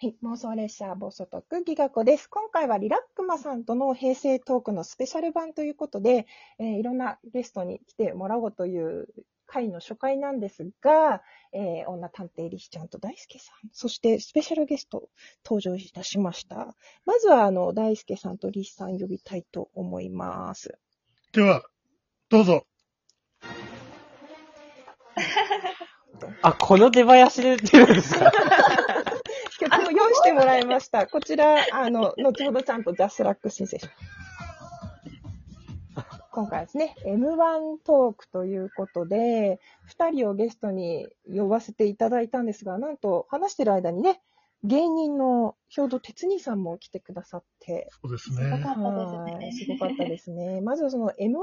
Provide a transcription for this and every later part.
はい、妄想列車暴走特ギガ子です。今回はリラックマさんとの平成トークのスペシャル版ということで、えーいろんなゲストに来てもらおうという回の初回なんですが、えー女探偵リシちゃんと大輔さん、そしてスペシャルゲスト登場いたしました。まずは、あの、大輔さんとリシさん呼びたいと思います。では、どうぞ。あ、この出囃子で出るんですか？曲を用意してもらいました。こちら、あの、後ほどちゃんとジャスラック申請します。今回はですね、M1 トークということで、二人をゲストに呼ばせていただいたんですが、なんと話してる間にね、芸人の兵藤哲兄さんも来てくださって、そうですすごかね。ったですね。はいすごかったですね。まずはその M1 そのも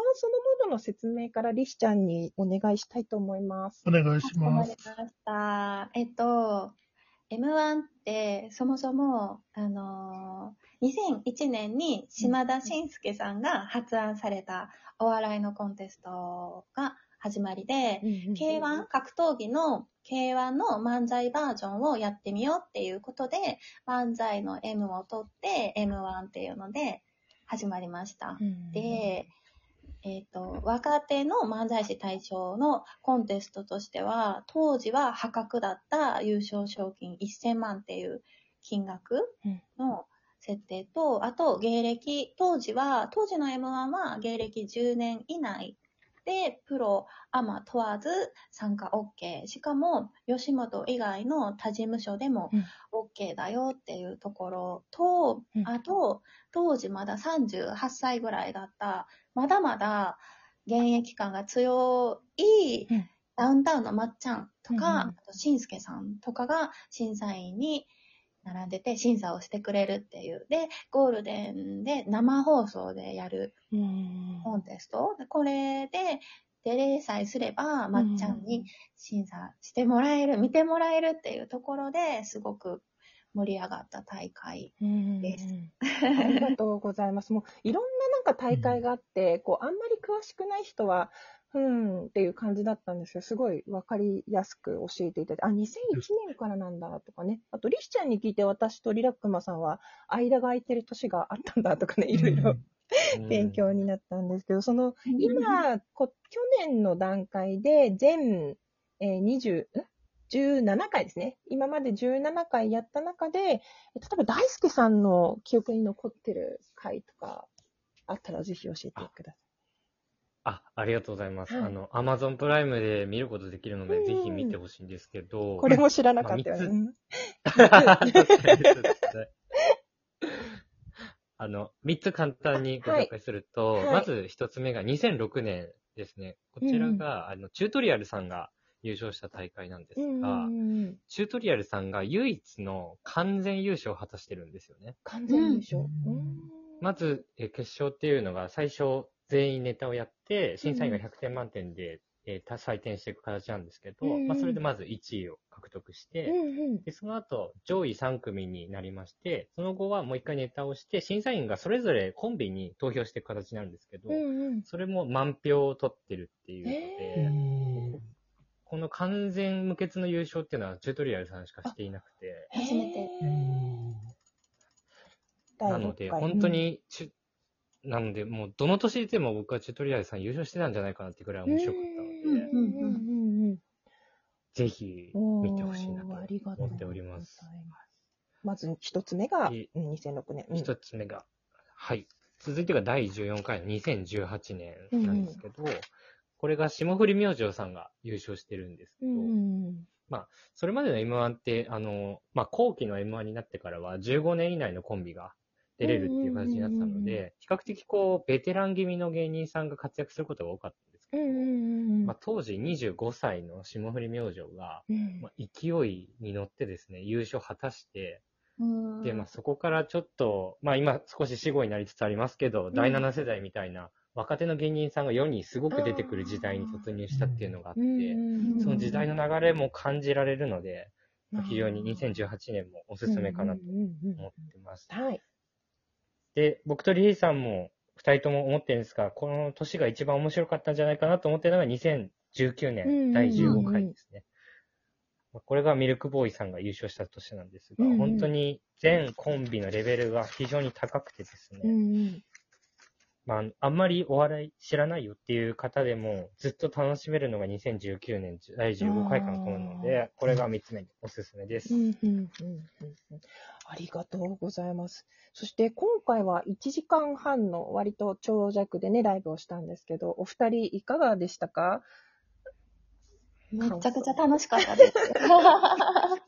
のの説明からリシちゃんにお願いしたいと思います。お願いしかしこまります。ました。えっと、M1 ってそもそも、あのー、2001年に島田紳介さんが発案されたお笑いのコンテストが始まりで、K1、格闘技の K1 の漫才バージョンをやってみようっていうことで、漫才の M を取って M1 っていうので始まりました。うんで、えっ、と、若手の漫才師対象のコンテストとしては、当時は破格だった優勝賞金1000万っていう金額の設定と、あと芸歴、当時は、当時の M1 は芸歴10年以内で、プロ、アマ問わず参加 OK。しかも、吉本以外の他事務所でもうん OK だよっていうところと、うんあと、当時まだ38歳ぐらいだった、まだまだ現役感が強いうんダウンタウンのまっちゃんとか、うんうんあとしんすけさんとかが審査員に並んでて審査をしてくれるっていう。で、ゴールデンで生放送でやるうんコンテスト。でこれで出れさえすれば、まっちゃんに審査してもらえる、見てもらえるっていうところですごく盛り上がった大会。うんですありがとうございます。もういろんななんか大会があって、こうあんまり詳しくない人は、うんっていう感じだったんですけど、すごいわかりやすく教えていただいて、あ、2001年からなんだとかね。あと、リシちゃんに聞いて私とリラックマさんは間が空いてる年があったんだとかね、いろいろ勉強になったんですけど、その、今、こ去年の段階で全、えー、20、ん？17回ですね。今まで17回やった中で、例えば大輔さんの記憶に残ってる回とかあったらぜひ教えてくださあ、ありがとうございます。はいあの、アマゾンプライムで見ることできるので、うんぜひ見てほしいんですけど。い。これも知らなかったよね。うんあの、三つ簡単にご紹介すると、はいまず一つ目が2006年ですね。こちらが、あの、チュートリアルさんが優勝した大会なんですうんが、うんうんチュートリアルさんが唯一の完全優勝を果たしてるんですよね。完全優勝。うんうんまず、え決勝っていうのが最初全員ネタをやって、審査員が100点満点で、えーた採点していく形なんですけど、うんまあ、それでまず1位を獲得して、うんうん。で、その後、上位3組になりまして、その後はもう一回ネタをして、審査員がそれぞれコンビに投票していく形になるんですけど、うんうん。それも満票を取ってるっていうので、へこの完全無欠の優勝っていうのはチュートリアルさんしかしていなくて、初めて。第なので、本当にチュ、なので、もうどの年でも僕はチュートリアルさん優勝してたんじゃないかなってぐらい面白かった。のぜひうん見てほしいなと思っております。まず一つ目が、でうん2006年。うん。一つ目が、はい。続いてが第14回の2018年なんですけど、これが霜降り明星さんが優勝してるんですけど、うんうんそれまでの M1 って、あの、まあ、後期の M1 になってからは15年以内のコンビが出れるっていう形になってたうんうんうんうん。ので、比較的こう、ベテラン気味の芸人さんが活躍することが多かった。んですけど、うんうんうん。まあ、当時25歳の霜降り明星が、うん。まあ、勢いに乗ってですね、優勝を果たして、うん。で、まあ、そこからちょっと、まあ、今少し死後になりつつありますけど、第7世代みたいな若手の芸人さんが世にすごく出てくる時代に突入したっていうのがあって、その時代の流れも感じられるので、まあ非常に2018年もおすすめかなと思ってます。はい。で、僕とリリーさんも二人とも思ってるんですが、この年が一番面白かったんじゃないかなと思ってるのが2019うんうんうん年第15回ですね。これがミルクボーイさんが優勝した年なんですが、うんうん本当に全コンビのレベルが非常に高くてですね、うんうん。まあ、あんまりお笑い知らないよっていう方でも、ずっと楽しめるのが2019年第15回かなと思うので、これが3つ目におすすめです。うんうんうんうんうんありがとうございます。そして今回は1時間半の割と長尺でね、ライブをしたんですけど、お二人いかがでしたか？めちゃくちゃ楽しかったです。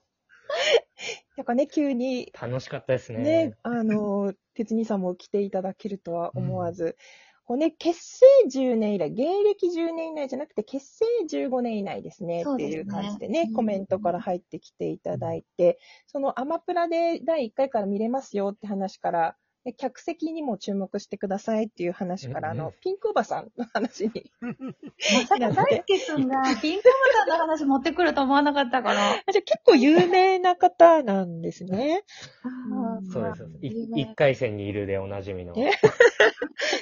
なんかね、急に楽しかったですね。ね、あの、鉄兄さんも来ていただけるとは思わず、こうね、結成10年以来、芸歴10年以内じゃなくて、結成15年以内ですね、っていう感じでね、うん。コメントから入ってきていただいて、そのアマプラで第1回から見れますよって話から、で客席にも注目してくださいっていう話から、あの、ピンクおばさんの話に。まさか大輔くんがピンクおばさんの話持ってくると思わなかったから。あじゃあ結構有名な方なんですね。そうです。一回戦にいるでおなじみの。え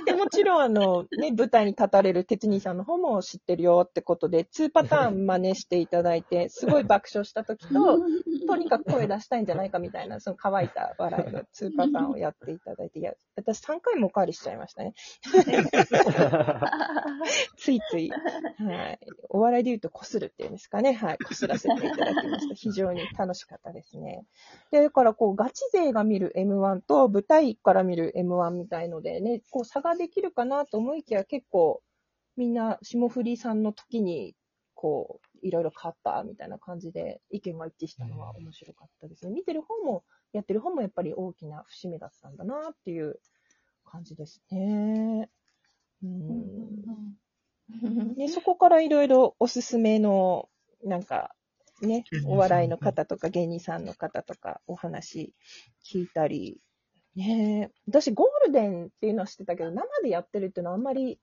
でもちろん、あの、ね、舞台に立たれる鉄兄さんの方も知ってるよってことで、2パターン真似していただいて、すごい爆笑した時と、とにかく声出したいんじゃないかみたいな、その乾いた笑いの2パターンをやっていただいて、いや、私3回もおかわりしちゃいましたね。ついつい、はい。お笑いで言うとこするっていうんですかね。はい。こすらせていただきました。非常に楽しかったですね。で、だからこう、ガチ勢が見る M1 と舞台から見る M1 みたいのでね、こう差ができるかなと思いきや結構、みんな霜降りさんの時に、こう、いろいろ変わったみたいな感じで意見が一致したのは面白かったですね。見てる方も、やってる方もやっぱり大きな節目だったんだなっていう感じですね。うん。で、そこからいろいろおすすめの、なんか、ねお笑いの方とか芸人さんの方とかお話聞いたり、ね。私ゴールデンっていうのは知ってたけど、生でやってるっていうのはあんまり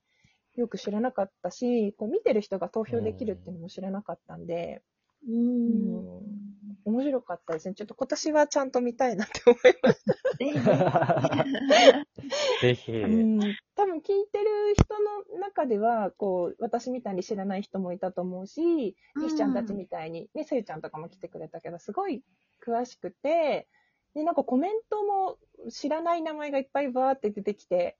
よく知らなかったし、こう見てる人が投票できるっていうのも知らなかったんで、ううんん。面白かったですね。ちょっと今年はちゃんと見たいなって思いました。ぜひ。うん、多分聞いてる人の中では、こう、私みたいに知らない人もいたと思うし、りしちゃんたちみたいに、ね、さゆちゃんとかも来てくれたけど、すごい詳しくて、で、なんかコメントも知らない名前がいっぱいバーって出てきて、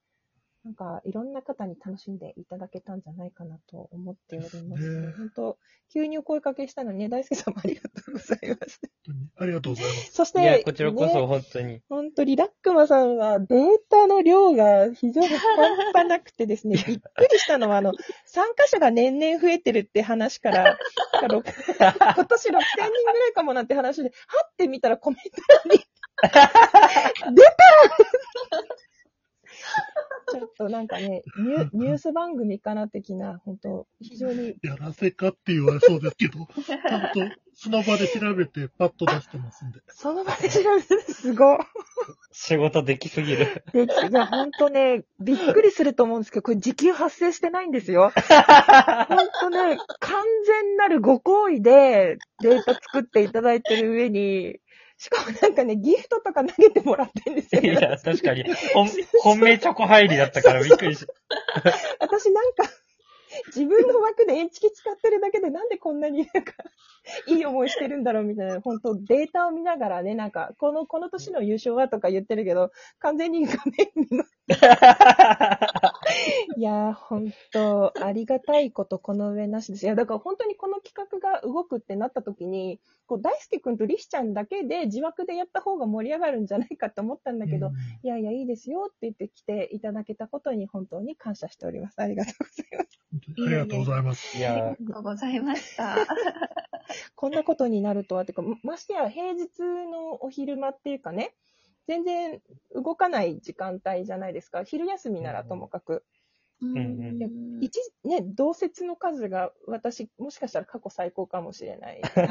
なんかいろんな方に楽しんでいただけたんじゃないかなと思っております。ですね本当、急にお声かけしたのにね、大輔さんもありがとうございます。本当にありがとうございます。そして、いや、こちらこねそ本当に。本当リラックマさんはデータの量が非常に半端なくてですね、びっくりしたのは、あの、参加者が年々増えてるって話から、今年6000人ぐらいかもなって話で、はって見たらコメント欄に、出たちょっとなんかねニュ、ニュース番組かな的な、本当非常に、やらせかって言われそうですけど、ちゃんとその場で調べてパッと出してますんで。その場で調べててすごい。仕事できすぎる。で、いや、ほんとね、びっくりすると思うんですけど、これ時給発生してないんですよ。ほんとね、完全なるご好意でデータ作っていただいてる上に、しかもなんかね、ギフトとか投げてもらってんですよ、いや、確かに。本本命チョコ入りだったからびっくりした。私なんか、自分の枠でエンチキ使ってるだけでなんでこんなになんか、いい思いしてるんだろうみたいな、本当データを見ながらね、なんか、この、この年の優勝はとか言ってるけど、完全に画面見まいやー、本当ありがたいことこの上なしです。いや、だから本当にこの企画が動くってなった時に、こう、大輔くんとリシちゃんだけで自枠でやった方が盛り上がるんじゃないかと思ったんだけど、うんいやいや、いいですよって言って来ていただけたことに本当に感謝しております。ありがとうございます。ありがとうございます。いや、ありがとうございました。こんなことになるとは、てか、まましてや平日のお昼間っていうかね、全然動かない時間帯じゃないですか。昼休みならともかく。んうん一、ね、同説の数が私、もしかしたら過去最高かもしれない。ちょっ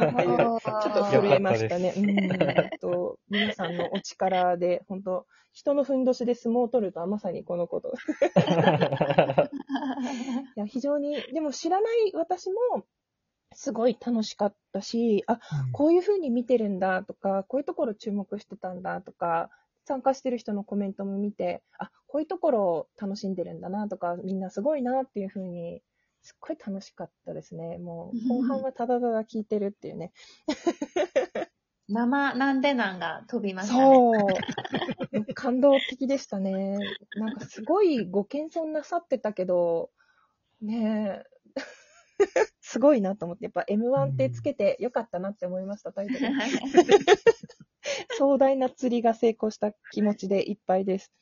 と震えましたね。うん。えっと、皆さんのお力で、本当人のふんどしで相撲を取るとはまさにこのこと。いや、非常に、でも知らない私も、すごい楽しかったし、あ、うんこういう風に見てるんだとか、こういうところ注目してたんだとか、参加してる人のコメントも見て、あ、こういうところを楽しんでるんだなとか、みんなすごいなっていう風にすっごい楽しかったですね。もう、後半はただただ聞いてるっていうね。生なんでなんが飛びましたね。そう。感動的でしたね。なんかすごいご謙遜なさってたけど、ねえ。すごいなと思って、やっぱ M1 ってつけてよかったなって思いました、タイトル。壮大な釣りが成功した気持ちでいっぱいです。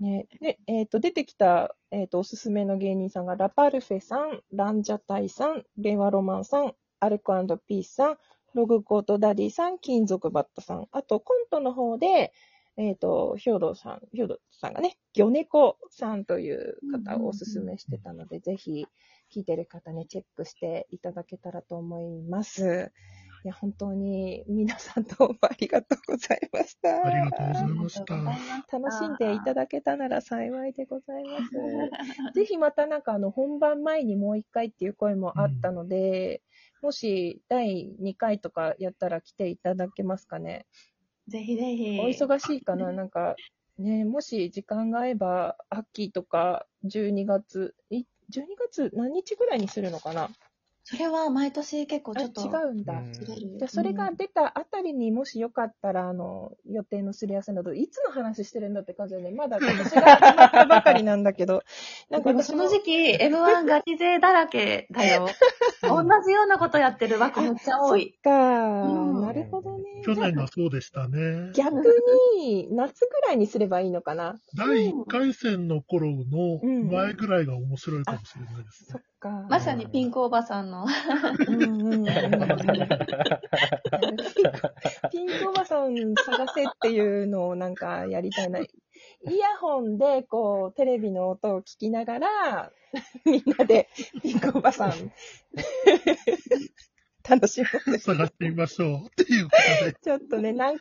ね、で、えっ、と、出てきた、えっ、と、おすすめの芸人さんが、ラパルフェさん、ランジャタイさん、レワロマンさん、アルコピースさん、ログコートダディさん、金属バットさん、あとコントの方で、えっ、と、兵藤さん、兵藤さんがね、魚猫さんという方をおすすめしてたので、ぜひ聞いてる方ね、チェックしていただけたらと思います。いや、本当に皆さんどうもありがとうございました。ありがとうございました。楽しんでいただけたなら幸いでございます。ぜひまたなんかあの本番前にもう一回っていう声もあったので、もし第2回とかやったら来ていただけますかね。ぜひぜひ。お忙しいかな？なんかね、もし時間が合えば秋とか12月、い12月何日ぐらいにするのかな？それは毎年結構ちょっとうんだ。うんずれる。じゃあそれが出たあたりにもしよかったら、あの、予定のすり合わせなど、いつの話してるんだって感じでね、まだ 今年が始まったばかりなんだけど、なんかその時期 M1 ガチ勢だらけだよ。同じようなことやってる枠めっちゃ多い。か、うんなるほどね。去年がそうでしたね。逆に、夏ぐらいにすればいいのかな。第1回戦の頃の前ぐらいが面白いかもしれないですね。そっか。まさにピンクおばさんの。うんうんうんうんピンクおばさん探せっていうのをなんかやりたいな。イヤホンでこうテレビの音を聞きながら、みんなでピンクおばさん 楽しもう。探してみましょう。っていうことで。ちょっとね、何回